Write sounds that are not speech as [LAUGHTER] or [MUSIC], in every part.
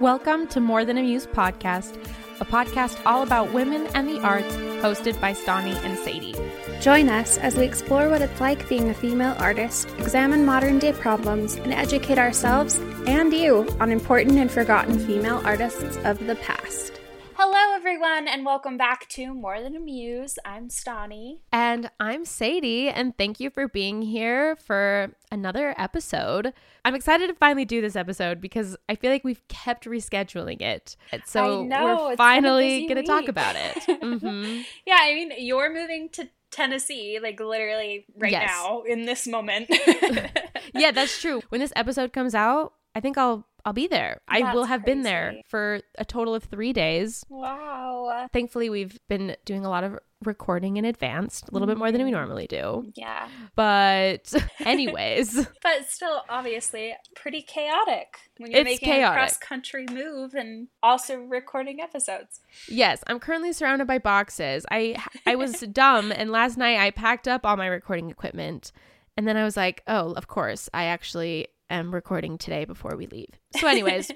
Welcome to More Than a Muse podcast, a podcast all about women and the arts, hosted by Stani and Sadie. Join us as we explore what it's like being a female artist, examine modern day problems, and educate ourselves and you on important and forgotten female artists of the past. Hello, everyone, and welcome back to More Than a Muse. I'm Stani. And I'm Sadie, and thank you for being here for another episode. I'm excited to finally do this episode because I feel like we've kept rescheduling it. So know, we're finally going to talk about it. [LAUGHS] Mm-hmm. yeah, I mean, you're moving to Tennessee, like literally right Yes. now in this moment. [LAUGHS] [LAUGHS] yeah, that's true. When this episode comes out, I think I'll I'll be there. I will have been there for a total of 3 days. wow. Thankfully, we've been doing a lot of recording in advance, a little bit more than we mm-hmm. normally do. Yeah. But [LAUGHS] anyways, [LAUGHS] But still, obviously, pretty chaotic when you're It's making a chaotic. cross country move and also recording episodes. yes, I'm currently surrounded by boxes. I I was [LAUGHS] dumb and last night I packed up all my recording equipment and then I was like, "Oh, of course, I actually am recording today before we leave." So [LAUGHS] anyways,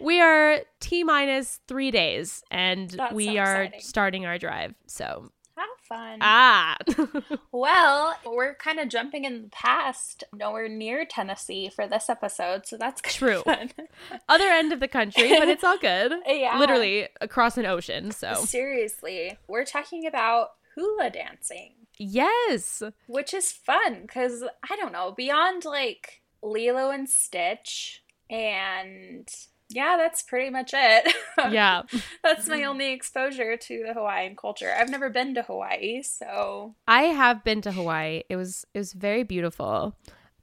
we are T minus 3 days and That's we so are starting our drive. So, Have fun. ah. [LAUGHS] Well, we're kind of jumping in the past, nowhere near Tennessee for this episode, so that's True. [LAUGHS] Other end of the country, but it's all good. Yeah. Literally across an ocean. So, Seriously, we're talking about hula dancing, yes. which is fun because I don't know, beyond like Lilo and Stitch, and yeah, that's pretty much it. [LAUGHS] Yeah. that's my only exposure to the Hawaiian culture. I've never been to Hawaii, so I have been to Hawaii. It was it was very beautiful.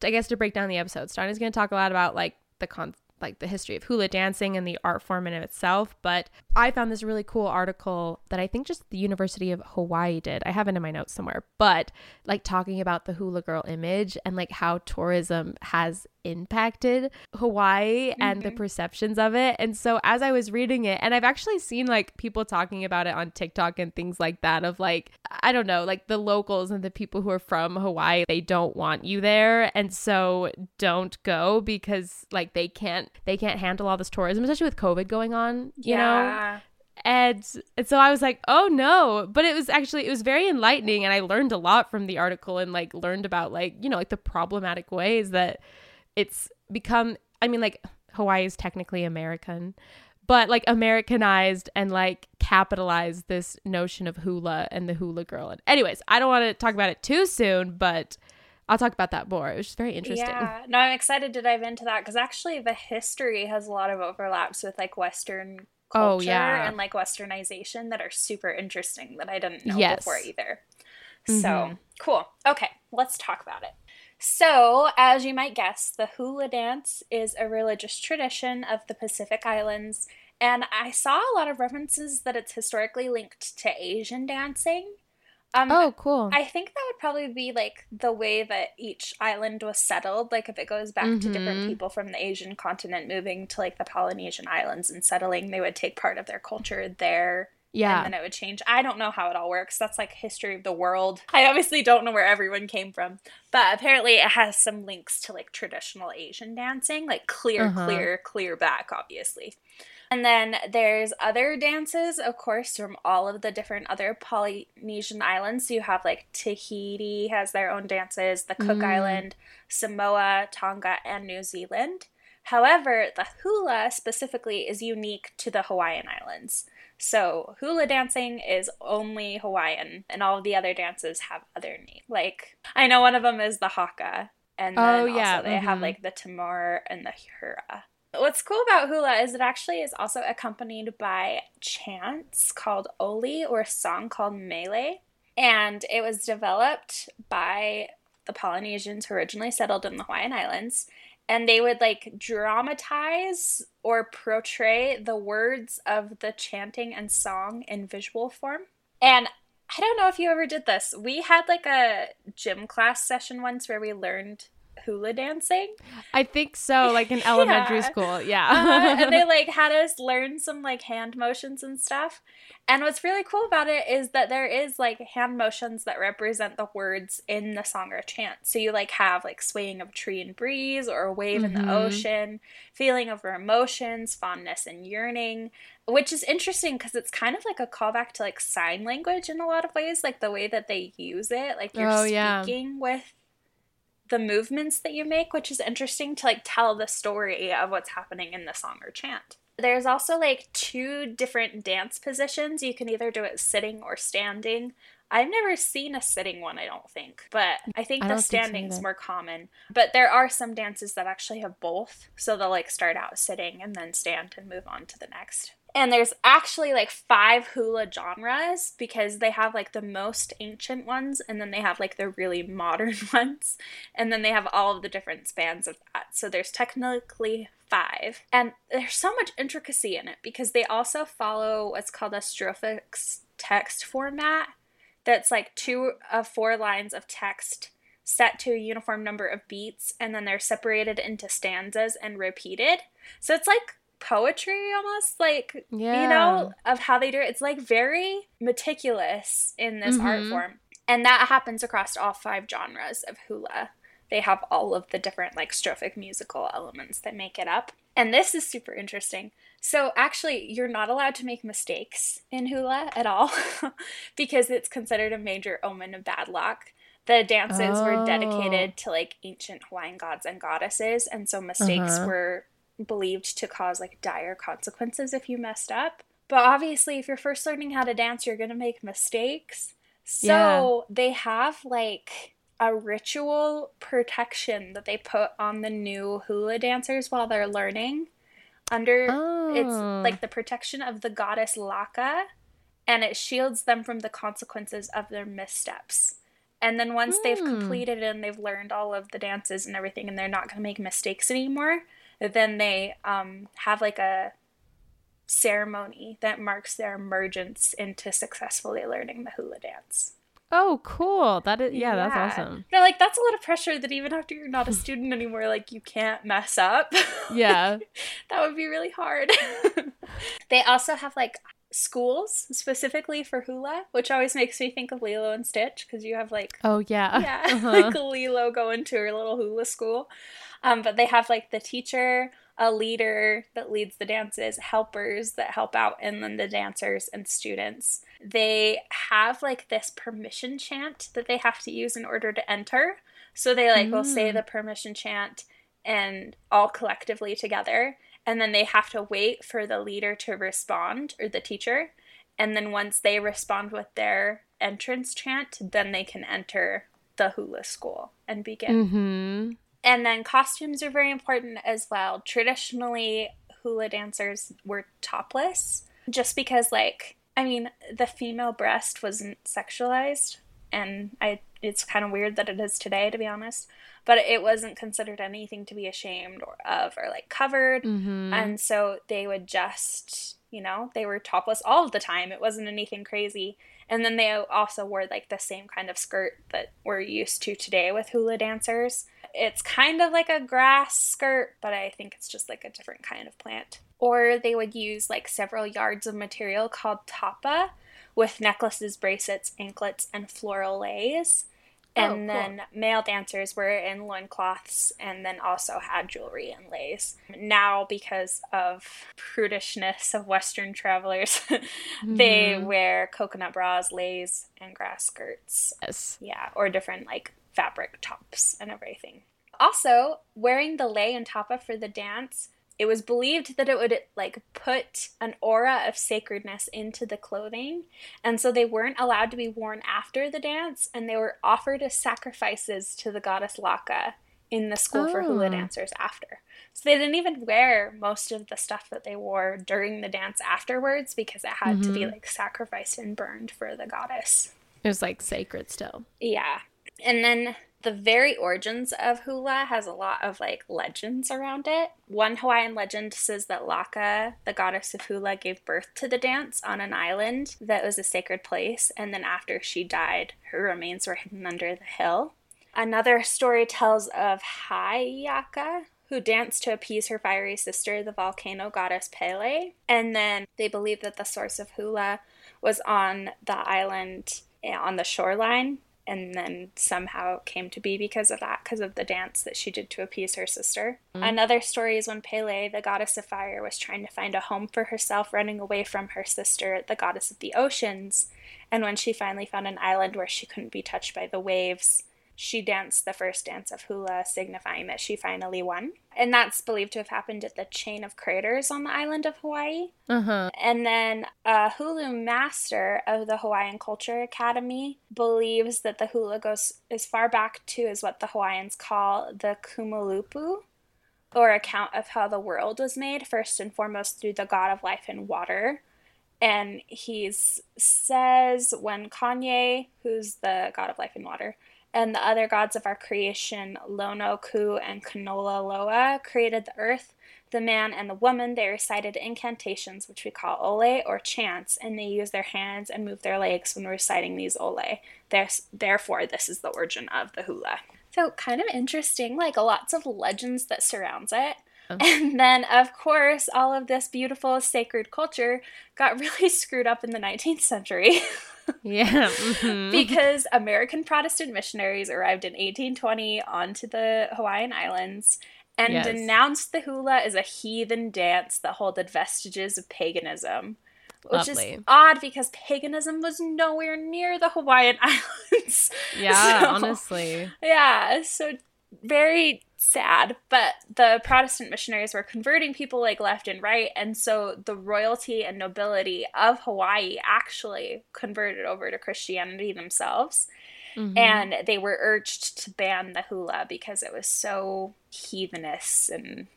I guess to break down the episode, Stani's going to talk a lot about like the con like the history of hula dancing and the art form in itself. But I found this really cool article that I think just the University of Hawaii did. I have it in my notes somewhere, but like talking about the hula girl image and like how tourism has impacted Hawaii and the mm-hmm. perceptions of it. And so as I was reading it, and I've actually seen like people talking about it on TikTok and things like that of like, I don't know, like the locals and the people who are from Hawaii, they don't want you there. And so don't go because like they can't they can't handle all this tourism, especially with COVID going on, you know? And and so I was like, oh no. But it was actually it was very enlightening and I learned a lot from the article and like learned about like, you know, like the problematic ways that it's become I mean like Hawaii is technically American, but like Americanized and like capitalized this notion of hula and the hula girl. And anyways, I don't want to talk about it too soon, but I'll talk about that more. It was just very interesting. Yeah, no, I'm excited to dive into that because actually the history has a lot of overlaps with like Western Oh, yeah. and like Westernization that are super interesting that I didn't know Yes. before either. Mhm. So cool. Okay, let's talk about it. So, as you might guess, the hula dance is a religious tradition of the Pacific Islands, and I saw a lot of references that it's historically linked to Asian dancing. Um, Oh, cool. I think that would probably be like the way that each island was settled. Like if it goes back to different Mhm. people from the Asian continent moving to like the Polynesian islands and settling, they would take part of their culture there. yeah. And then it would change. I don't know how it all works. That's like history of the world. [LAUGHS] I obviously don't know where everyone came from. But apparently it has some links to like traditional Asian dancing, like clear, Uh-huh. clear, clear back, obviously. And then there's other dances, of course, from all of the different other Polynesian islands. So you have like Tahiti has their own dances, the Cook Mm. Island, Samoa, Tonga, and New Zealand. However, the hula specifically is unique to the Hawaiian Islands. So hula dancing is only Hawaiian, and all of the other dances have other names. Like I know one of them is the haka, and then Oh, yeah, also they have mhm. like the tamure and the hura. What's cool about hula is it actually is also accompanied by chants called oli or a song called mele, and it was developed by the Polynesians who originally settled in the Hawaiian Islands. and they would like dramatize or portray the words of the chanting and song in visual form. And I don't know if you ever did this. We had like a gym class session once where we learned hula dancing. I think so, like in [LAUGHS] elementary yeah. school. Yeah. uh, and they [LAUGHS] like had us learn some like hand motions and stuff. And what's really cool about it is that there is like hand motions that represent the words in the song or chant. So you like have like swaying of tree and breeze or a wave mm-hmm. in the mm-hmm. ocean, feeling of emotions, fondness and yearning, which is interesting because it's kind of like a callback to like sign language in a lot of ways, like the way that they use it. Like you're oh, speaking yeah. with the movements that you make, which is interesting to like tell the story of what's happening in the song or chant. There's also like two different dance positions. You can either do it sitting or standing. I've never seen a sitting one, I don't think, but I think I the standing's so more common. But there are some dances that actually have both. So they'll like start out sitting and then stand and move on to the next. And there's actually like five hula genres because they have like the most ancient ones and then they have like the really modern [LAUGHS] ones. And then they have all of the different spans of that. So there's technically five. And there's so much intricacy in it because they also follow what's called a strophic text format that's like two of four lines of text set to a uniform number of beats and then they're separated into stanzas and repeated. So it's like poetry almost like yeah. you know of how they do it it's like very meticulous in this mm-hmm. art form and that happens across all five genres of hula they have all of the different like strophic musical elements that make it up and this is super interesting so actually you're not allowed to make mistakes in hula at all [LAUGHS] because it's considered a major omen of bad luck the dances oh. were dedicated to like ancient hawaiian gods and goddesses and so mistakes uh-huh. were believed to cause like dire consequences if you messed up. But obviously, if you're first learning how to dance, you're going to make mistakes. So yeah. they have like a ritual protection that they put on the new hula dancers while they're learning. Under oh. it's like the protection of the goddess Laka, and it shields them from the consequences of their missteps. And then once mm. they've hmm. completed and they've learned all of the dances and everything, and they're not going to make mistakes anymore, then they um, have like a ceremony that marks their emergence into successfully learning the hula dance. Oh, cool. That is yeah, yeah. that's awesome. No, like that's a lot of pressure that even after you're not a student anymore, like you can't mess up. [LAUGHS] Yeah. that would be really hard. [LAUGHS] they also have like schools specifically for hula, which always makes me think of Lilo and Stitch because you have like Oh yeah. Yeah. [LAUGHS] Uh-huh. like Lilo going to her little hula school. Um, but they have like the teacher, a leader that leads the dances, helpers that help out, and then the dancers and students. They have like this permission chant that they have to use in order to enter. So they like mm. will say mm. the permission chant and all collectively together. And then they have to wait for the leader to respond or the teacher. And then once they respond with their entrance chant, then they can enter the hula school and begin. Mm-hmm. And then costumes are very important as well. Traditionally, hula dancers were topless just because, like, I mean, the female breast wasn't sexualized, and I it's kind of weird that it is today, to be honest. But it wasn't considered anything to be ashamed of or like covered, mm-hmm. and so they would just, you know, they were topless all the time. It wasn't anything crazy. And then they also wore like the same kind of skirt that we're used to today with hula dancers. It's kind of like a grass skirt, but I think it's just like a different kind of plant. Or they would use like several yards of material called tapa with necklaces, bracelets, anklets, and floral leis. Oh, and oh, cool. then male dancers were in loincloths and then also had jewelry and lace. Now, because of prudishness of Western travelers, [LAUGHS] mm-hmm. they wear coconut bras, leis, and grass skirts. Yes. Yeah, or different like fabric tops and everything. Also, wearing the lei and tapa for the dance, it was believed that it would like put an aura of sacredness into the clothing, and so they weren't allowed to be worn after the dance, and they were offered as sacrifices to the goddess Laka in the school oh. for hula oh. dancers after. So they didn't even wear most of the stuff that they wore during the dance afterwards because it had mm-hmm. to be mm-hmm. like sacrificed and burned for the goddess. It was like sacred still. Yeah. And then the very origins of hula has a lot of like legends around it. One Hawaiian legend says that Laka, the goddess of hula, gave birth to the dance on an island that was a sacred place, and then after she died, her remains were hidden under the hill. Another story tells of Hi'iaka, who danced to appease her fiery sister, the volcano goddess Pele. And then they believe that the source of hula was on the island eh, on the shoreline and then somehow came to be because of that, because of the dance that she did to appease her sister. Mm. Another story is when Pele, the goddess of fire, was trying to find a home for herself, running away from her sister, the goddess of the oceans. And when she finally found an island where she couldn't be touched by the waves, she danced the first dance of hula, signifying that she finally won. And that's believed to have happened at the chain of craters on the island of Hawaii. Uh-huh. And then a hula master of the Hawaiian Culture Academy believes that the hula goes as far back to as what the Hawaiians call the Kumulipo, or account of how the world was made, first and foremost through the god of life and water and he says when Kane, who's the god of life and water, and the other gods of our creation, Lono, Ku, and Kanaloa, created the earth, the man, and the woman. They recited incantations, which we call oli or chants, and they use their hands and move their legs when reciting these oli. Therefore, this is the origin of the hula. So, kind of interesting, like lots of legends that surrounds it. [LAUGHS] And then, of course, all of this beautiful sacred culture got [LAUGHS] really screwed up in the 19th century. [LAUGHS] yeah. Mm-hmm. because American Protestant missionaries arrived in 1820 onto the Hawaiian Islands and yes. denounced the hula as a heathen dance that holded vestiges of paganism. Which Lovely. is odd because paganism was nowhere near the Hawaiian Islands. Yeah, so, honestly. Yeah, so very sad, but the Protestant missionaries were converting people like left and right, and so the royalty and nobility of Hawaii actually converted over to Christianity themselves. Mm-hmm. And they were urged to ban the hula because it was so heathenous and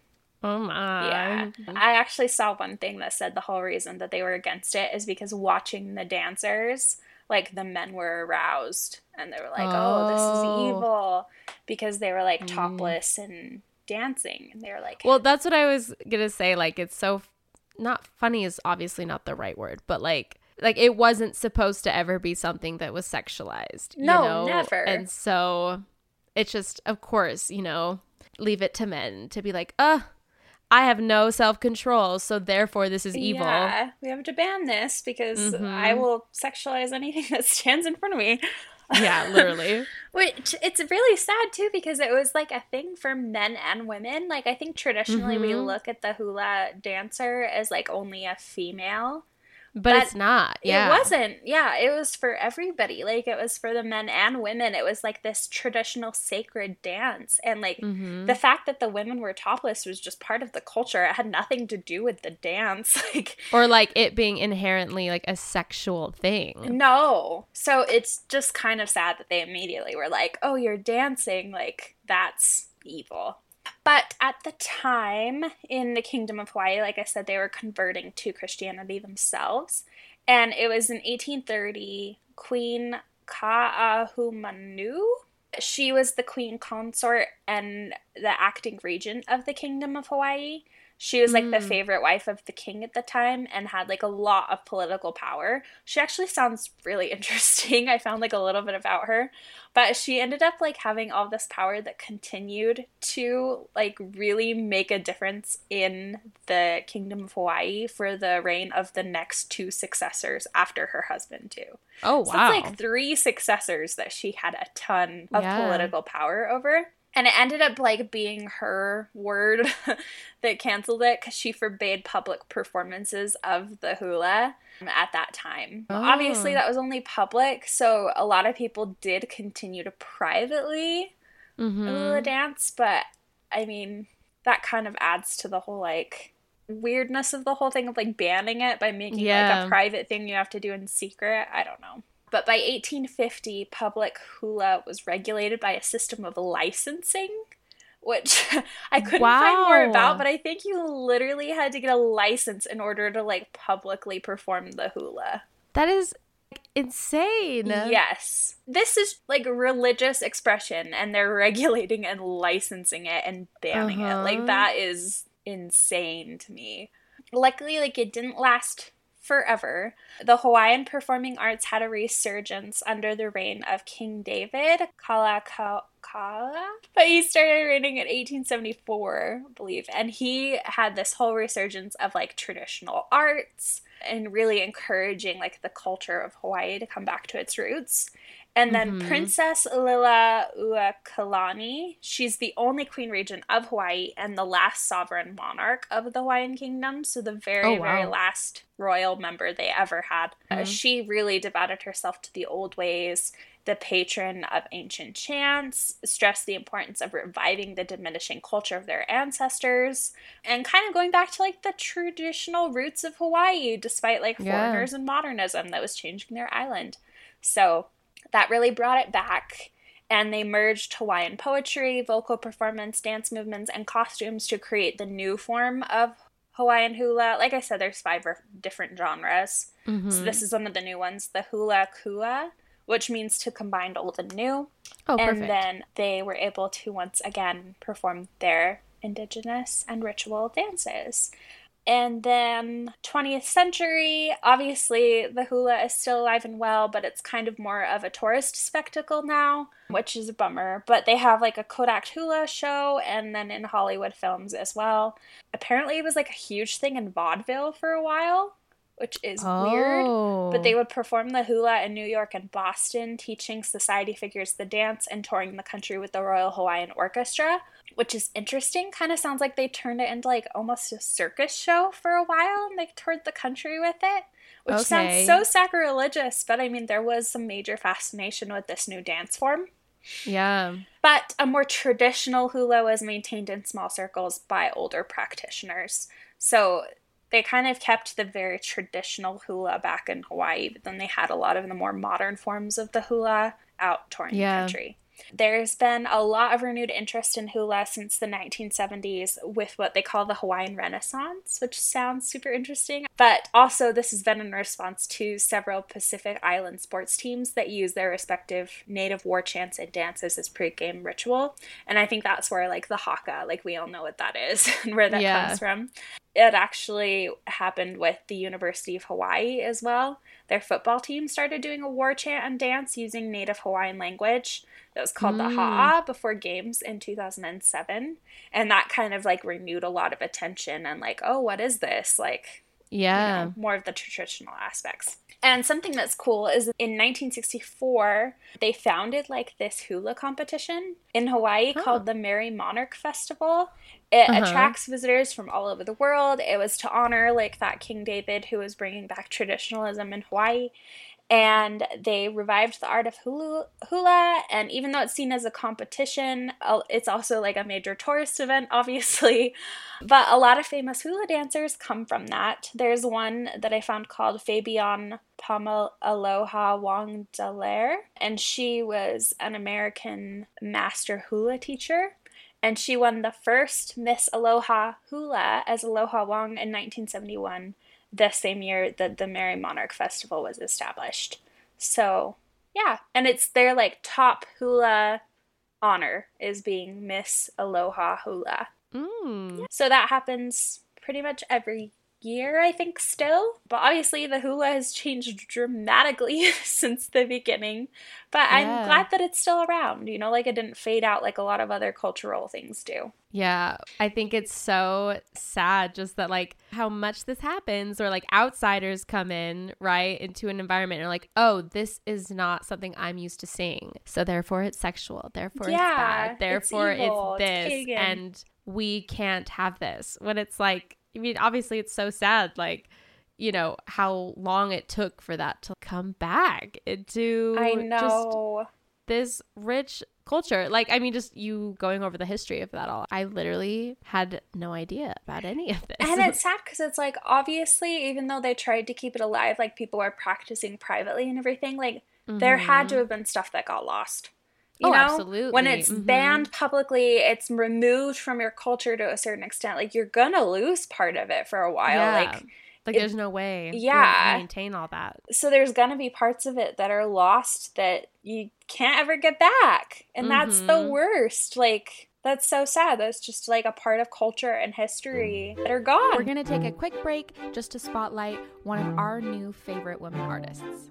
Oh my. Yeah. I actually saw one thing that said the whole reason that they were against it is because watching the dancers, like the men were aroused and they were like, oh, oh this is oh. evil because they were like mm. topless mm. and dancing and they were like well that's what i was gonna say like it's so not funny is obviously not the right word but like like it wasn't supposed to ever be something that was sexualized no know? never and so it's just of course you know leave it to men to be like uh I have no self control, so therefore this is evil. Yeah, we have to ban this because mm-hmm. I will sexualize anything [LAUGHS] that stands in front of me. Yeah, literally. [LAUGHS] Which it's really sad too because it was like a thing for men and women. Like I think traditionally mm-hmm. we look at the hula dancer as like only a female. But, but, it's not. Yeah. It wasn't. Yeah, it was for everybody. Like it was for the men and women. It was like this traditional sacred dance. And like mm-hmm. the fact that the women were topless was just part of the culture. It had nothing to do with the dance. [LAUGHS] Like or like it being inherently like a sexual thing. No. So it's just kind of sad that they immediately were like, "Oh, you're dancing. Like that's evil." But at the time in the Kingdom of Hawaii, like I said, they were converting to Christianity themselves. And it was in 1830, Queen Kaahumanu. She was the queen consort and the acting regent of the Kingdom of Hawaii. She was like mm. the favorite wife of the king at the time and had like a lot of political power. She actually sounds really [LAUGHS] interesting. I found like a little bit about her. But she ended up like having all this power that continued to like really make a difference in the kingdom of Hawaii for the reign of the next two successors after her husband too. Oh wow. So it's like three successors that she had a ton of yeah. political power over. And it ended up like being her word [LAUGHS] that canceled it because she forbade public performances of the hula at that time. Oh. Obviously, that was only public, so a lot of people did continue to privately mm-hmm. hula dance, but I mean, that kind of adds to the whole like weirdness of the whole thing of like banning it by making yeah. it like a private thing you have to do in secret. I don't know. But by 1850, public hula was regulated by a system of licensing, which [LAUGHS] I couldn't wow. find more about, but I think you literally had to get a license in order to like publicly perform the hula. That is insane. Yes. This is like religious expression and they're [LAUGHS] regulating and licensing it and banning uh-huh. it. Like uh-huh. that is insane to me. Luckily like it didn't last forever. The Hawaiian performing arts had a resurgence under the reign of King David Kalakaua. But he started reigning in 1874, I believe, and he had this whole resurgence of like traditional arts and really encouraging like the culture of Hawaii to come back to its roots. And then mm-hmm. Princess Lila Uakalani, she's the only queen regent of Hawaii and the last sovereign monarch of the Hawaiian kingdom. So the very, oh, wow. very last royal member they ever had. Uh, mm-hmm. Uh, she really devoted herself to the old ways, the patron of ancient chants, stressed the importance of reviving the diminishing culture of their ancestors, and kind of going back to like the traditional roots of Hawaii, despite like yeah. foreigners and modernism that was changing their island. So that really brought it back. And they merged Hawaiian poetry, vocal performance, dance movements, and costumes to create the new form of Hawaiian hula. Like I said, there's five different genres. Mm-hmm. So this is one of the new ones, the hula ku'i, which means to combine old and new. Oh, and perfect. then they were able to once again perform their indigenous and ritual dances. And then 20th century, obviously the hula is still alive and well, but it's kind of more of a tourist spectacle now, which is a bummer. But they have like a Kodak hula show and then in Hollywood films as well. Apparently it was like a huge thing in vaudeville for a while which is oh. weird. But they oh. would perform the hula in New York and Boston, teaching society figures the dance and touring the country with the Royal Hawaiian Orchestra, which is interesting. Kind of sounds like they turned it into like almost a circus show for a while and they toured the country with it. Which okay. sounds so sacrilegious, but I mean, there was some major fascination with this new dance form. Yeah. But a more traditional hula was maintained in small circles by older practitioners. So they kind of kept the very traditional hula back in Hawaii, but then they had a lot of the more modern forms of the hula out touring yeah. the country. There's been a lot of renewed interest in hula since the 1970s with what they call the Hawaiian Renaissance, which sounds super interesting. But also, this has been in response to several Pacific Island sports teams that use their respective native war chants and dances as pre-game ritual. And I think that's where, like, the haka, like, we all know what that is [LAUGHS] and where that yeah. comes from. It actually happened with the University of Hawaii as well. Their football team started doing a war chant and dance using native Hawaiian language that was called mm. the Ha'a before games in 2007. And that kind of like renewed a lot of attention and like, oh, what is this? Like, yeah, you know, more of the traditional aspects. And something that's cool is in 1964, they founded like this hula competition in Hawaii called the Merrie Monarch Festival. It uh-huh. attracts visitors from all over the world. It was to honor like that King David who was bringing back traditionalism in Hawaii and they revived the art of hula, and even though it's seen as a competition it's also like a major tourist event [LAUGHS] obviously. But a lot of famous hula dancers come from that. There's one that i found called fabian Pamela Aloha wong Dalire and she was an american master hula teacher. And she won the first miss aloha hula as aloha wong in 1971 the same year that the Merrie Monarch Festival was established. So, yeah, and it's their like top hula honor is being Miss Aloha Hula. Mm. So that happens pretty much every year, I think, still. But obviously, the hula has changed dramatically [LAUGHS] since the beginning. But. I'm glad that it's still around, you know, like it didn't fade out like a lot of other cultural things do. Yeah, I think it's so sad just that, like, how much this happens, or like outsiders come in, right, into an environment and are like, oh, this is not something I'm used to seeing. So therefore, it's sexual. Therefore, yeah, it's bad. Therefore, it's, it's this. It's and we can't have this. When it's like, I mean, obviously, it's so sad, like, you know, how long it took for that to come back into I know. this rich culture. Like, I mean, just you going over the history of that all. I literally had no idea about any of this. And it's [LAUGHS] sad because it's like, obviously, even though they tried to keep it alive, like people were practicing privately and everything, like, mm-hmm. there had to mm-hmm. have been stuff that got lost. You oh, know, absolutely. when it's mm-hmm. banned publicly, it's removed from your culture to a certain extent. Like you're gonna lose part of it for a while. Yeah. Like Like It- there's no way. to Yeah. maintain all that. so there's gonna be parts of it that are lost that you can't ever get back and that's the Mhm. worst like that's so sad that's just like a part of culture and history that are gone We're going to take a quick break just to spotlight one of our new favorite women artists.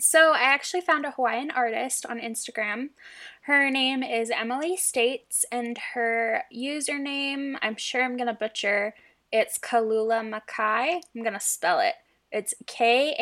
So i actually found a hawaiian artist on instagram. Her name is emily states and her username i'm sure i'm gonna butcher it's kalula makai i'm gonna spell it. It's k-a-u-l-u-m-a-i-k-a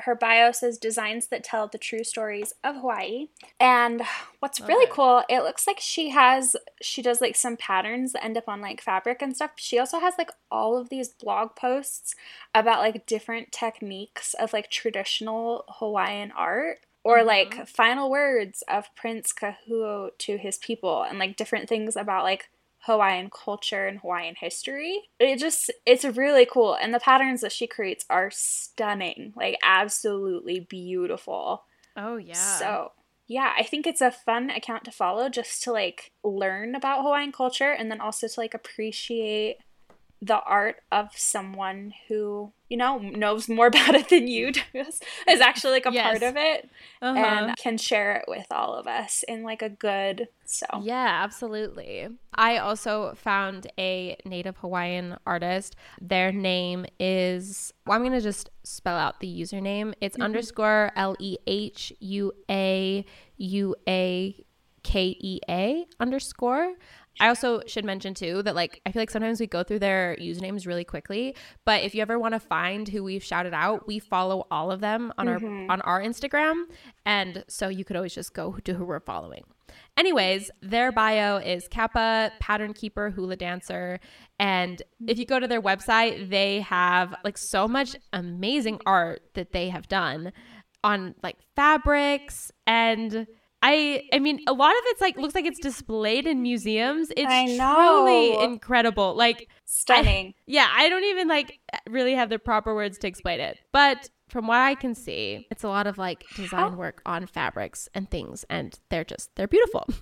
her bio says designs that tell the true stories of Hawaii. And what's really Okay. cool, it looks like she has she does like some patterns that end up on like fabric and stuff. She also has like all of these blog posts about like different techniques of like traditional Hawaiian art or mm-hmm. like final words of Prince Kahuo to his people and like different things about like Hawaiian culture and Hawaiian history. It just it's really cool and the patterns that she creates are stunning, like absolutely beautiful. Oh, yeah. So, yeah, I think it's a fun account to follow just to like learn about Hawaiian culture and then also to like appreciate the art of someone who, you know, knows more [LAUGHS] about it than you do, is actually like a Yes. part of it Uh-huh. and can share it with all of us in like a good so. Yeah, absolutely. I also found a native Hawaiian artist. Their name is, well, I'm going to just spell out the username. It's underscore L E H U A U A K E A underscore. I also should mention too that like I feel like sometimes we go through their usernames really quickly, but if you ever want to find who we've shouted out, we follow all of them on our mm-hmm. on our Instagram, and so you could always just go [LAUGHS] to who we're following. Anyways, their bio is Kapa, pattern keeper, hula dancer. And if you go to their website, they have like so much amazing art that they have done on like fabrics and I I mean a lot of it's like looks like it's displayed in museums. It's I truly incredible. Like Stunning. [LAUGHS] yeah, I don't even like really have the proper words to explain it. But from what I can see, it's a lot of like design work on fabrics and things and they're just they're beautiful. [LAUGHS]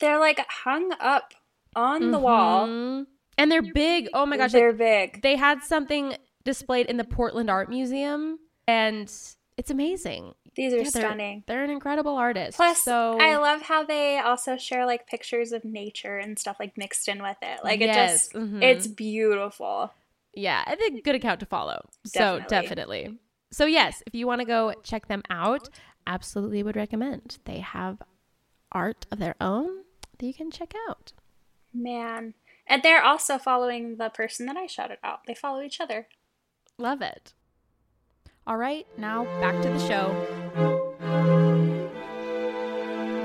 They're like hung up on the wall. Mhm. And they're big. Oh my gosh, They're like, big. they had something displayed in the Portland Art Museum and it's amazing. These are Yeah, they're- stunning. They're an incredible artist. Plus, so I love how they also share like pictures of nature and stuff like mixed in with it. Like it Yes, just, mhm. it's beautiful. yeah, I think good account to follow. So Definitely. definitely. So yes, if you want to go check them out, absolutely would recommend. They have art of their own that you can check out. Man. And they're also following the person that I shouted out. They follow each other. Love it. All right, now back to the show.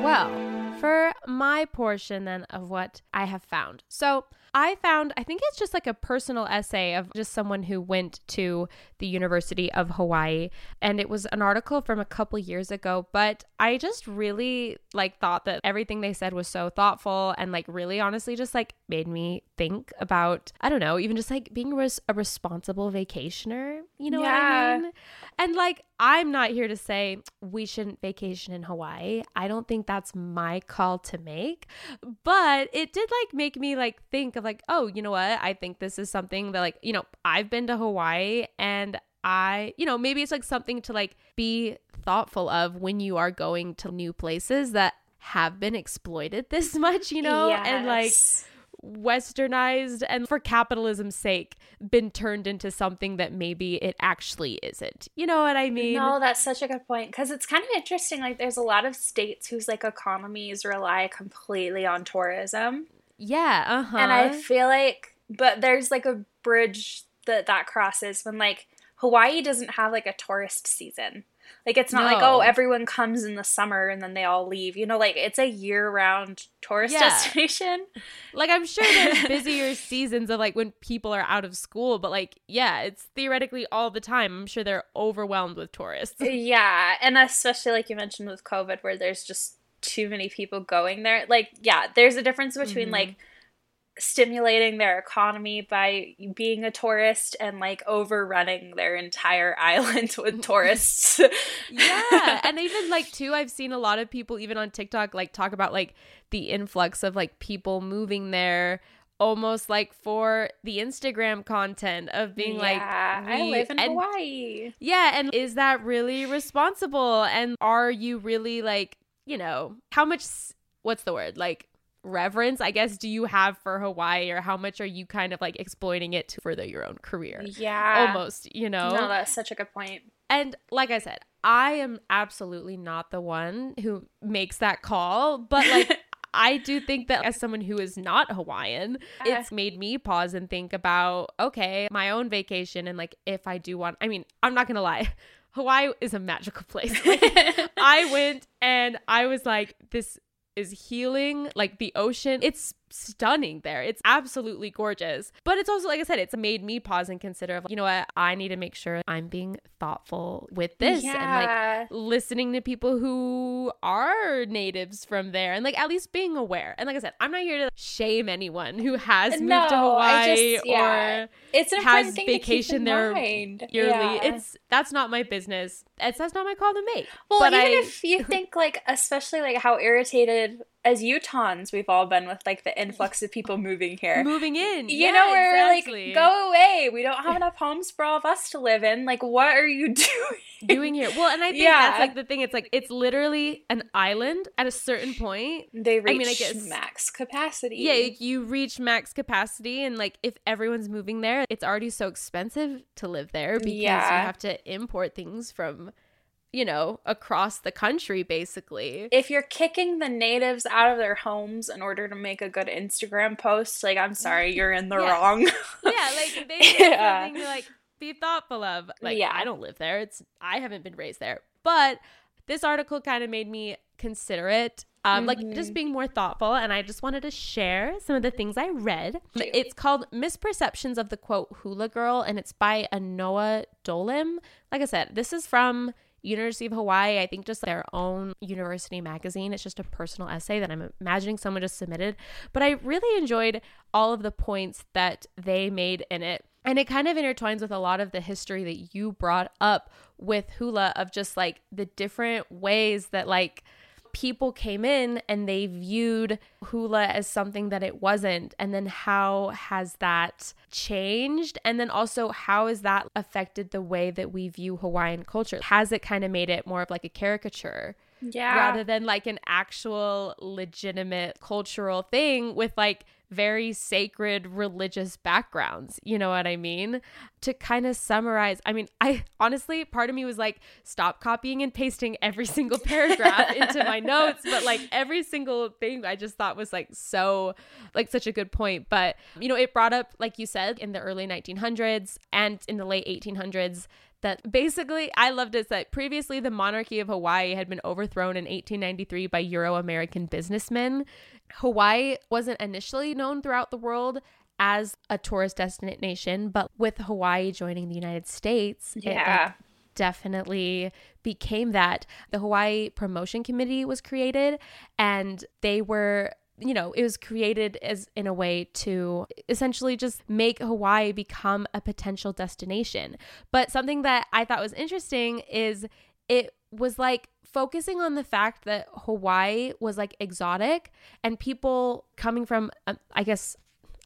Well, for my portion then of what I have found. So, I found, I think it's just like a personal essay of just someone who went to the University of Hawaii. And it was an article from a couple years ago, but I just really like thought that everything they said was so thoughtful and like really honestly just like made me think about, I don't know, even just like being res- a responsible vacationer. You know what I mean? And like, I'm not here to say we shouldn't vacation in Hawaii. I don't think that's my call to make. But it did like make me like think of like, oh, you know what? I think this is something that like, you know, I've been to Hawaii and I, you know, maybe it's like something to like be thoughtful of when you are going to new places that have been exploited this [LAUGHS] much, you know? And like westernized and for capitalism's sake been turned into something that maybe it actually isn't. You know what I mean? No, that's such a good point because it's kind of interesting. Like, there's a lot of states whose like economies rely completely on tourism, Yeah, uh-huh. and I feel like, but there's like a bridge that that crosses when like Hawaii doesn't have like a tourist season. Like, it's not like oh everyone comes in the summer and then they all leave. You know, like it's a year-round tourist Yeah. destination. [LAUGHS] like I'm sure there's [LAUGHS] busier seasons of like when people are out of school, but like yeah, it's theoretically all the time. I'm sure they're overwhelmed with tourists. Yeah, and especially like you mentioned with COVID, where there's just too many people going there. Like, yeah, there's a difference between Mhm. like stimulating their economy by being a tourist and like overrunning their entire [LAUGHS] island with tourists. yeah. [LAUGHS] And even like too, I've seen a lot of people even on TikTok like talk about like the influx of like people moving there almost like for the Instagram content of being like I live in and- Hawaii. Yeah, and is that really responsible? And are you really like, you know, how much what's the word? Like reverence, I guess, do you have for Hawaii or how much are you kind of like exploiting it to further your own career? Yeah. Almost, you know. No, that's such a good point. And like I said, I am absolutely not the one who makes that call, but like [LAUGHS] I do think that as someone who is not Hawaiian, it's made me pause and think about okay, my own vacation and like if I do want I mean, I'm not going to lie. Hawaii is a magical [LAUGHS] place. Like, [LAUGHS] I went and I was like this is healing like the ocean it's stunning there. It's absolutely gorgeous. But it's also like i said it's made me pause and consider of, you know what? I need to make sure i'm being thoughtful with this and like listening to people who are natives from there and like at least being aware. And like i said i'm not here to shame anyone who has moved to No, hawaii just- yeah. or It's an has vacation to keep in there mind. yearly. Yeah. it's that's not my business. It's that's not my call to make. Well, but even I, if you [LAUGHS] think like, especially like how irritated as Utahns we've all been with like the influx of people moving here. moving in You yeah, know, we're exactly. like, go away. We don't have enough homes for all of us to live in. Like, what are you [LAUGHS] doing? doing here well and i think Yeah. that's like the thing it's like it's literally an island at a certain point They reach mean, I guess- max capacity. yeah like, you reach max capacity and like if everyone's moving there it's already so expensive to live there because Yeah. you have to import things from you know across the country basically if you're kicking the natives out of their homes in order to make a good Instagram post, like I'm sorry, you're in the Yeah. wrong. yeah [LAUGHS] like they Yeah. something to like be thoughtful of like Yeah. i don't live there it's i haven't been raised there but this article kind of made me consider it um, like just being more thoughtful and i just wanted to share some of the things i read it's called misperceptions of the quote hula girl and it's by anoa dolim like i said this is from University of Hawaii, I think just their own university magazine. It's just a personal essay that I'm imagining someone just submitted. But I really enjoyed all of the points that they made in it. And it kind of intertwines with a lot of the history that you brought up with hula of just like the different ways that like people came in and they viewed hula as something that it wasn't. And then how has that changed? And then also how has that affected the way that we view hawaiian culture? Has it kind of made it more of like a caricature yeah. rather than like an actual legitimate cultural thing with like very sacred religious backgrounds. You know what I mean? To kind of summarize, I mean, I honestly, part of me was like, stop copying and pasting every single paragraph into my [LAUGHS] notes, but like every single thing I just thought was like so, like such a good point. But, you know, it brought up, like you said, in the early 1900s and in the late 1800s that basically I loved it that previously the monarchy of Hawaii had been overthrown in 1893 by Euro American businessmen. Hawaii wasn't initially known throughout the world as a tourist destination, but with Hawaii joining the United States, it, like, Yeah. definitely became that. The Hawaii Promotion Committee was created and they were you know, it was created as in a way to essentially just make Hawaii become a potential destination. But something that I thought was interesting is it was like focusing on the fact that Hawaii was like exotic and people coming from, um, I guess,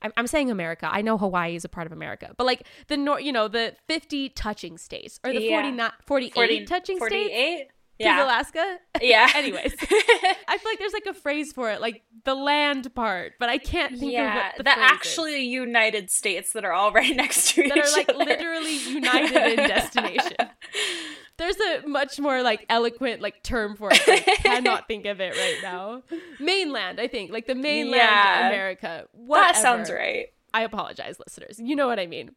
I'm, I'm saying America. I know Hawaii is a part of America, but like the nor, you know, the 50 touching states or the Yeah. 49, 48 40 touching states. 48? Because Yeah. Alaska. Yeah. [LAUGHS] Anyways, [LAUGHS] I feel like there's like a phrase for it, like the land part, but I can't think of yeah, what the, the, phrase is. actually United States that are all right [LAUGHS] next to that each are like other. literally united in destination. There's a much more like eloquent like term for it. I cannot think of it right now. Mainland, I think, like the mainland Yeah. America. That sounds right. I apologize, listeners. You know what I mean.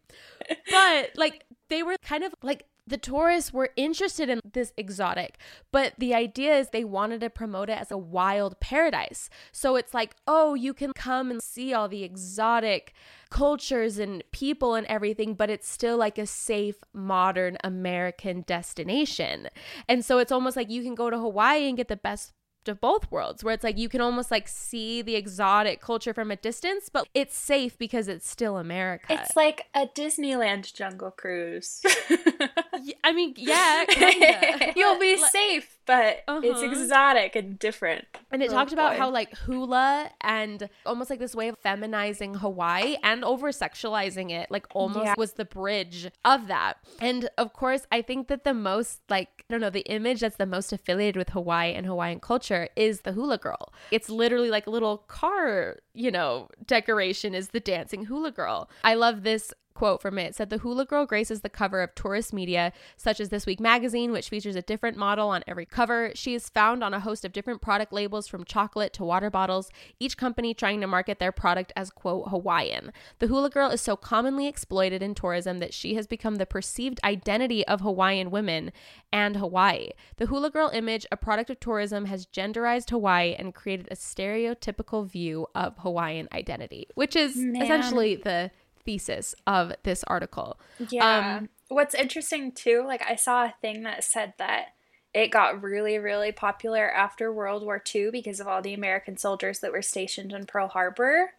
But like they were kind of like the tourists were interested in this exotic, but the idea is they wanted to promote it as a wild paradise. So it's like, oh, you can come and see all the exotic cultures and people and everything, but it's still like a safe, modern American destination. And so it's almost like you can go to Hawaii and get the best of both worlds where it's like you can almost like see the exotic culture from a distance but it's safe because it's still america It's like a Disneyland jungle cruise. [LAUGHS] i mean yeah. [LAUGHS] You'll be safe, but it's Uh-huh. exotic and different. And it Oh, talked about boy. how like hula and almost like this way of feminizing Hawaii and over sexualizing it, like almost Yeah. was the bridge of that. And of course, I think that the most like I don't know, the image that's the most affiliated with Hawaii and Hawaiian culture is the hula girl. It's literally like a little car, you know, decoration is the dancing hula girl. I love this quote from it. It said the hula girl graces the cover of tourist media such as this week magazine which features a different model on every cover she is found on a host of different product labels from chocolate to water bottles each company trying to market their product as quote hawaiian the hula girl is so commonly exploited in tourism that she has become the perceived identity of hawaiian women and hawaii the hula girl image a product of tourism has genderized hawaii and created a stereotypical view of hawaiian identity which is Man. essentially the thesis of this article. Yeah. Um, What's interesting too, like I saw a thing that said that it got really, really popular after World War II because of all the American soldiers that were stationed in Pearl Harbor.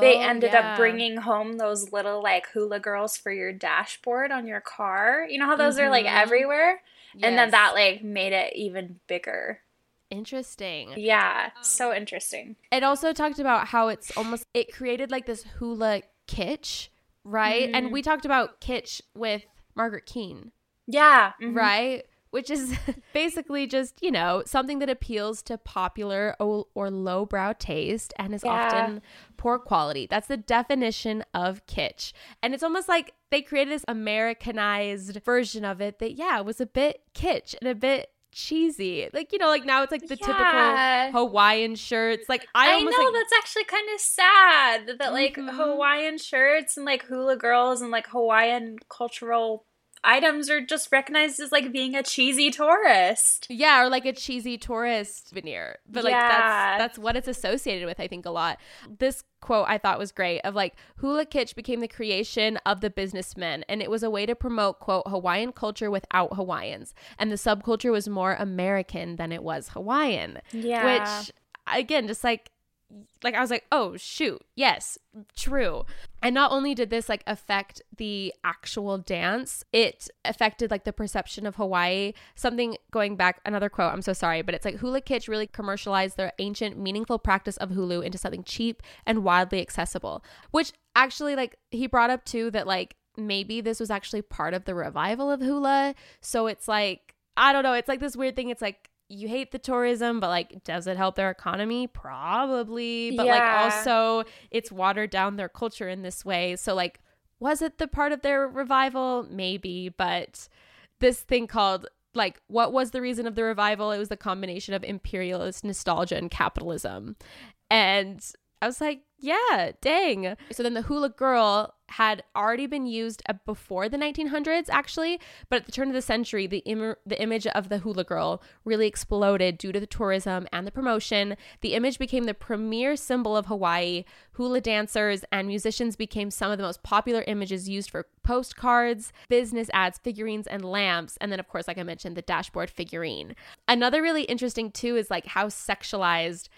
they Oh, ended yeah. up bringing home those little like hula girls for your dashboard on your car. You know how those are like Mhm. everywhere? And then that like made it even bigger. interesting. Yeah. So interesting. It also talked about how it's almost it created like this hula kitsch, right? And Mhm. we talked about kitsch with Margaret Keane, Yeah. mhm. right? Which is [LAUGHS] basically just, you know, something that appeals to popular or, or lowbrow taste and is Yeah. often poor quality. That's the definition of kitsch. And it's almost like they created this Americanized version of it that, yeah, was a bit kitsch and a bit cheesy. Like, you know, like now it's like the Yeah. typical Hawaiian shirts. Like, I, I, know like, that's actually kind of sad that like Mhm. Hawaiian shirts and like hula girls and like Hawaiian cultural items are just recognized as like being a cheesy tourist. Yeah, or like a cheesy tourist veneer. But like Yeah. that's that's what it's associated with, I think, a lot. This quote I thought was great of like hula kitsch became the creation of the businessmen and it was a way to promote quote Hawaiian culture without Hawaiians. And the subculture was more American than it was Hawaiian. Yeah. Which again, just like like I was like, oh shoot, yes, true. And not only did this like affect the actual dance, it affected like the perception of Hawaii. Something going back, another quote, I'm so sorry, but it's like hula kitsch really commercialized their ancient, meaningful practice of hula into something cheap and widely accessible. Which actually, like, he brought up too that like maybe this was actually part of the revival of hula. So it's like, I don't know, it's like this weird thing. It's like, you hate the tourism, but like, does it help their economy? Probably. But like, also, it's watered down their culture in this way. So, like, was it the part of their revival? Maybe. But this thing called, like, what was the reason of the revival? It was the combination of imperialist nostalgia and capitalism. And I was like, yeah, dang. So then the hula girl had already been used uh, before the 1900s, actually. But at the turn of the century, the, Im- the image of the hula girl really exploded due to the tourism and the promotion. The image became the premier symbol of Hawaii. Hula dancers and musicians became some of the most popular images used for postcards, business ads, figurines, and lamps. And then, of course, like I mentioned, the dashboard figurine. Another really interesting, too, is like how sexualized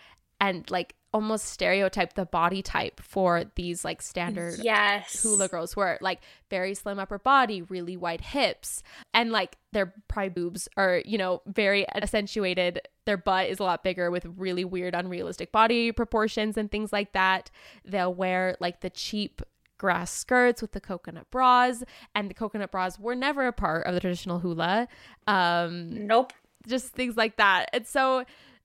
and like almost stereotype the body type for these like standard yes. hula girls were like very slim upper body, really wide hips, and like their probably boobs are, you know, very accentuated. Their butt is a lot bigger with really weird, unrealistic body proportions and things like that. They'll wear like the cheap grass skirts with the coconut bras, and the coconut bras were never a part of the traditional hula. Um, Nope. just things like that. And so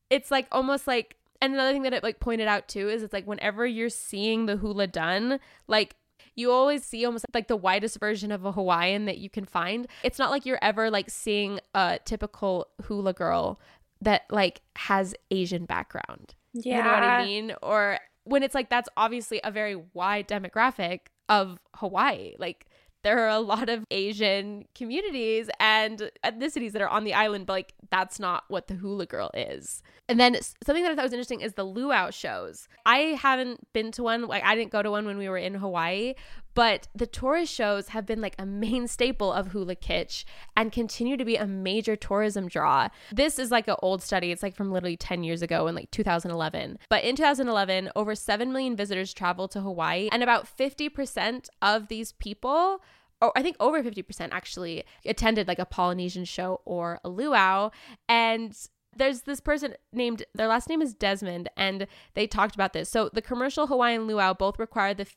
it's like almost like and another thing that it like pointed out too is it's like whenever you're seeing the hula done, like you always see almost like the widest version of a Hawaiian that you can find. It's not like you're ever like seeing a typical hula girl that like has Asian background. Yeah. You know what I mean? Or when it's like that's obviously a very wide demographic of Hawaii. Like there are a lot of Asian communities and ethnicities that are on the island, but like that's not what the hula girl is. And then something that I thought was interesting is the luau shows. I haven't been to one, like I didn't go to one when we were in Hawaii, But the tourist shows have been like a main staple of hula kitsch and continue to be a major tourism draw. This is like an old study. It's like from literally 10 years ago in like 2011. But in 2011, over 7 million visitors traveled to Hawaii, and about 50% of these people or I think over 50% actually attended like a Polynesian show or a luau. And there's this person named their last name is Desmond and they talked about this. So the commercial Hawaiian luau both require the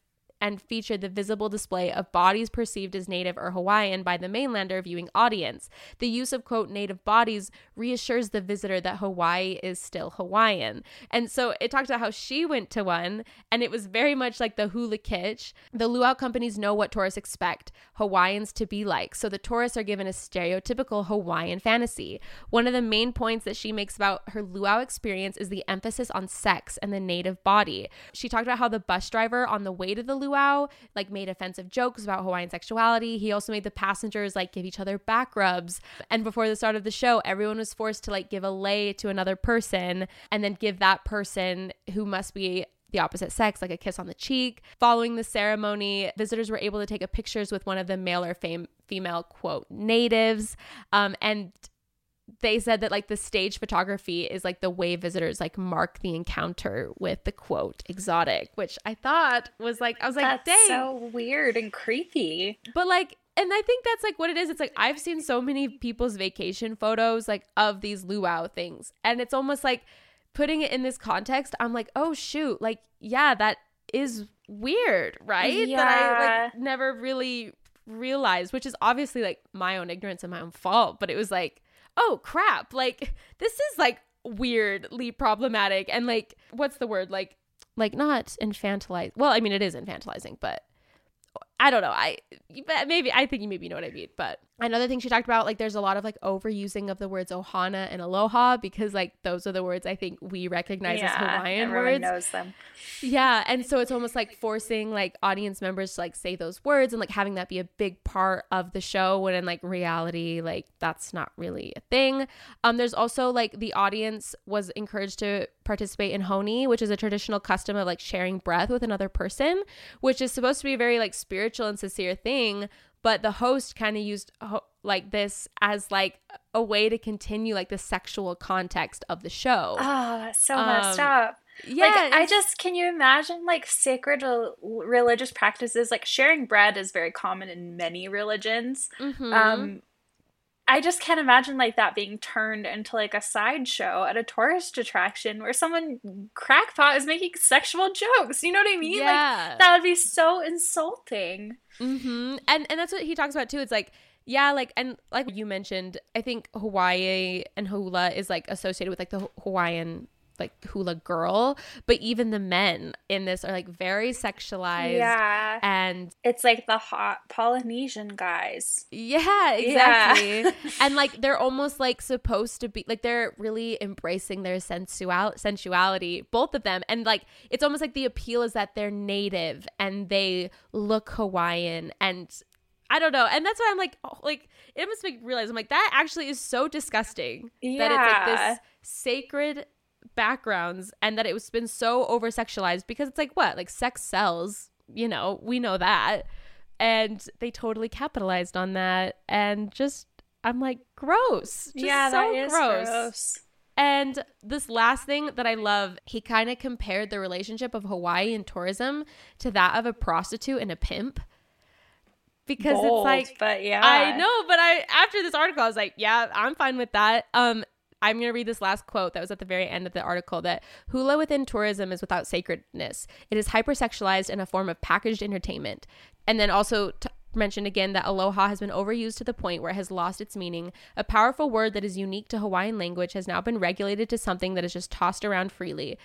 and featured the visible display of bodies perceived as native or Hawaiian by the mainlander viewing audience. The use of quote native bodies reassures the visitor that Hawaii is still Hawaiian. And so it talked about how she went to one and it was very much like the hula kitsch. The luau companies know what tourists expect Hawaiians to be like. So the tourists are given a stereotypical Hawaiian fantasy. One of the main points that she makes about her luau experience is the emphasis on sex and the native body. She talked about how the bus driver on the way to the luau like made offensive jokes about Hawaiian sexuality. He also made the passengers like give each other back rubs. And before the start of the show, everyone was forced to like give a lei to another person and then give that person who must be the opposite sex, like a kiss on the cheek. Following the ceremony, visitors were able to take pictures with one of the male or fam- female quote natives. Um, and they said that like the stage photography is like the way visitors like mark the encounter with the quote exotic, which I thought was like I was like, That's dang, so weird and creepy. but like and I think that's like what it is. It's like I've seen so many people's vacation photos like of these luau things. And it's almost like putting it in this context, I'm like, oh shoot, like, yeah, that is weird, right? That I Yeah. like never really realized, which is obviously like my own ignorance and my own fault. But it was like, oh crap, like this is like weirdly problematic and like what's the word? Like like not infantilize well, I mean it is infantilizing, but I don't know. I maybe I think you maybe know what I mean. But another thing she talked about, like there's a lot of like overusing of the words ohana and aloha because like those are the words I think we recognize as Hawaiian everyone words. knows them. Yeah, and so it's almost like forcing like audience members to like say those words and like having that be a big part of the show when in like reality like that's not really a thing. Um there's also like the audience was encouraged to participate in honi, which is a traditional custom of like sharing breath with another person, which is supposed to be a very like spiritual and sincere thing, but the host kind of used ho- like this as like a way to continue like the sexual context of the show. Oh, that's so messed Um, up. yeah, like I just can you imagine like sacred rel- religious practices like sharing bread is very common in many religions. Mhm. Um I just can't imagine like that being turned into like a sideshow at a tourist attraction where someone crackpot is making sexual jokes. You know what I mean? Yeah. Like that would be so insulting. Mm-hmm. And and that's what he talks about too. It's like yeah, like and like you mentioned, I think Hawaii and hula is like associated with like the Hawaiian like hula girl, but even the men in this are like very sexualized. Yeah. And It's like the hot Polynesian guys. yeah, Yeah. exactly. [LAUGHS] and like they're almost like supposed to be like they're really embracing their sensual sensuality, both of them. And like it's almost like the appeal is that they're native and they look Hawaiian and I don't know. And that's why I'm like oh, like it must make me realize I'm like that actually is so disgusting yeah. that it's like this sacred backgrounds and that it was been so over sexualized because it's like what? Like sex sells, you know, we know that and they totally capitalized on that and just i'm like gross just yeah, so that is gross. gross. and this last thing that i love he kind of compared the relationship of hawaii and tourism to that of a prostitute and a pimp because Bold, it's like but yeah. I know, but I after this article, I was like, yeah, I'm fine with that. Um, I'm gonna read this last quote that was at the very end of the article that hula within tourism is without sacredness. It is hypersexualized and a form of packaged entertainment. And then also t- mentioned again that aloha has been overused to the point where it has lost its meaning. A powerful word that is unique to Hawaiian language has now been regulated to something that is just tossed around freely.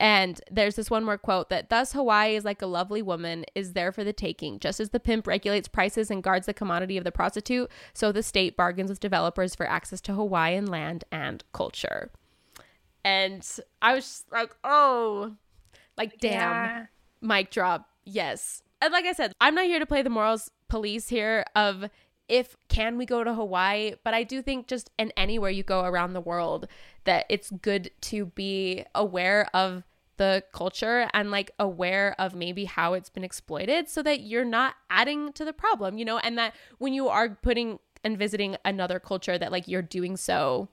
And there's this one more quote that thus Hawaii is like a lovely woman is there for the taking. Just as the pimp regulates prices and guards the commodity of the prostitute, so the state bargains with developers for access to Hawaiian land and culture. And I was just like, oh, like damn, Yeah. mic drop. Yes. And like I said, I'm not here to play the morals police here of if can we go to Hawaii, but I do think just in anywhere you go around the world that it's good to be aware of the culture and like aware of maybe how it's been exploited so that you're not adding to the problem, you know, and that when you are putting and visiting another culture that like you're doing so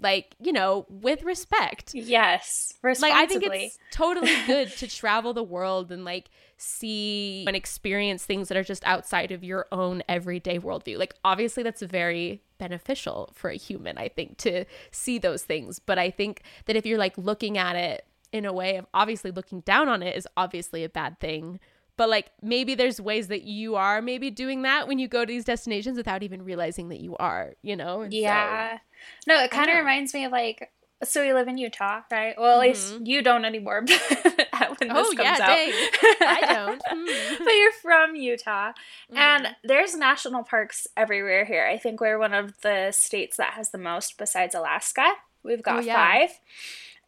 like you know with respect. Yes like i think it's totally [LAUGHS] good to travel the world and like see and experience things that are just outside of your own everyday worldview. Like obviously that's very beneficial for a human i think to see those things but i think that if you're like looking at it in a way of obviously looking down on it is obviously a bad thing. But like maybe there's ways that you are maybe doing that when you go to these destinations without even realizing that you are you know? And yeah. So, no it kind of reminds me of like so we live in utah right? Well at mm-hmm. least you don't anymore [LAUGHS] when oh yeah i don't. [LAUGHS] Mm. but you're from utah mm. and there's national parks everywhere here. I think we're one of the states that has the most besides alaska we've got oh, yeah. five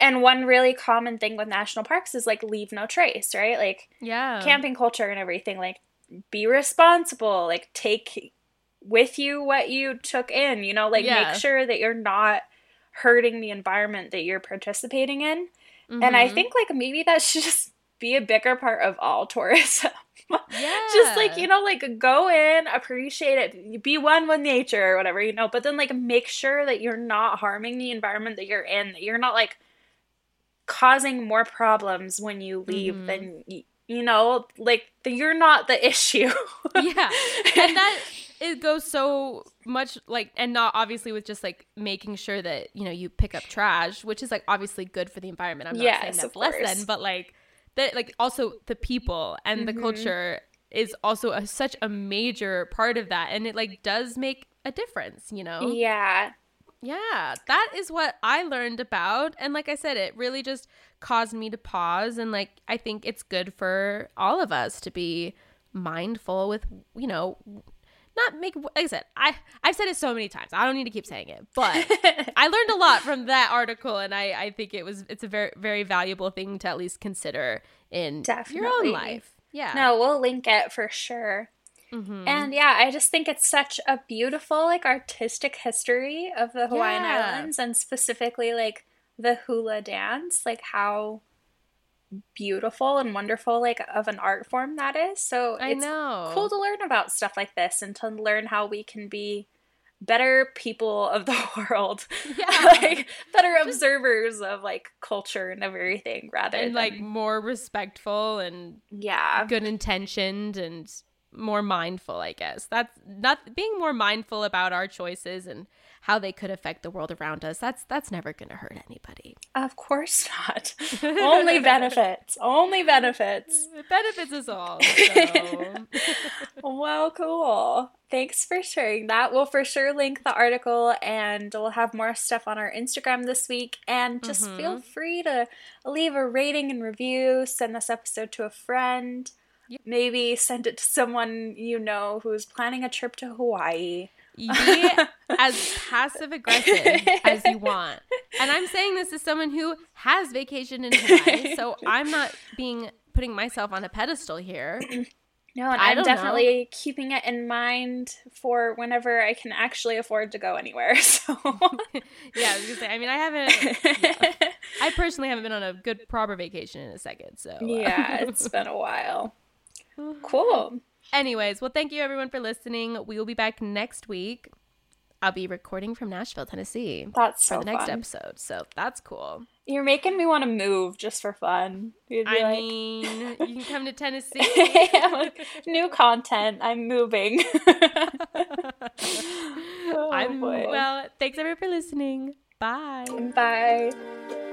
and one really common thing with national parks is like leave no trace, right? Like yeah. camping culture and everything like be responsible, like take with you what you took in, you know, like yeah. make sure that you're not hurting the environment that you're participating in. Mm-hmm. And I mm-hmm. think like maybe that should [LAUGHS] just be a bigger part of all tourism. Yeah. [LAUGHS] just like, you know, like go in, appreciate it, be one with nature or whatever, you know, but then like make sure that you're not harming the environment that you're in, that you're not like causing more problems when you leave mm-hmm. than you know like you're not the [LAUGHS] issue yeah [LAUGHS] and that it goes so much like and not obviously with just like making sure that you know you pick up trash which is like obviously good for the environment i'm not yes, saying that's less than but like that like also the people and mm-hmm. the culture is also a, such a major part of that and it like does make a difference you know yeah yeah, that is what I learned about. And like I said, it really just caused me to pause. And like, I think it's good for all of us to be mindful with, you know, not make, like I said, I, I've said it so many times. I don't need to keep saying it, but [LAUGHS] I learned a lot from that article. And I, I think it was, it's a very, very valuable thing to at least consider in Definitely. your own life. Yeah. No, we'll link it for sure. Mm-hmm. And yeah, I just think it's such a beautiful, like, artistic history of the Hawaiian yeah. Islands and specifically, like, the hula dance, like, how beautiful and wonderful, like, of an art form that is. So I it's know. cool to learn about stuff like this and to learn how we can be better people of the [LAUGHS] world yeah [LAUGHS] like better observers of like culture and everything rather and than, like more respectful and yeah good intentioned and more mindful, I guess. That's not being more mindful about our choices and how they could affect the world around us. That's that's never going to hurt anybody. Of course not. Only [LAUGHS] benefits. Only benefits. It benefits us all. So. [LAUGHS] well, cool. Thanks for sharing that. We'll for sure link the article and we'll have more stuff on our Instagram this week. And just mm-hmm. feel free to leave a rating and review, send this episode to a friend. Maybe send it to someone you know who's planning a trip to Hawaii. Be [LAUGHS] as passive aggressive as you want. And I'm saying this as someone who has vacation in Hawaii, so [LAUGHS] I'm not being putting myself on a pedestal here. No, and I'm definitely know. keeping it in mind for whenever I can actually afford to go anywhere. [LAUGHS] So yeah, I was gonna say. I mean, I haven't. Yeah, I personally haven't been on a good proper vacation in a second. So uh. yeah, it's been a while. Cool. Anyways, well, thank you everyone for listening. We will be back next week. I'll be recording from Nashville, Tennessee. That's so for the next fun. episode. So that's cool. You're making me want to move just for fun. I like... mean, you can come to [LAUGHS] Tennessee. [LAUGHS] New content. I'm moving. [LAUGHS] oh, I'm well. Thanks everyone for listening. Bye. Bye.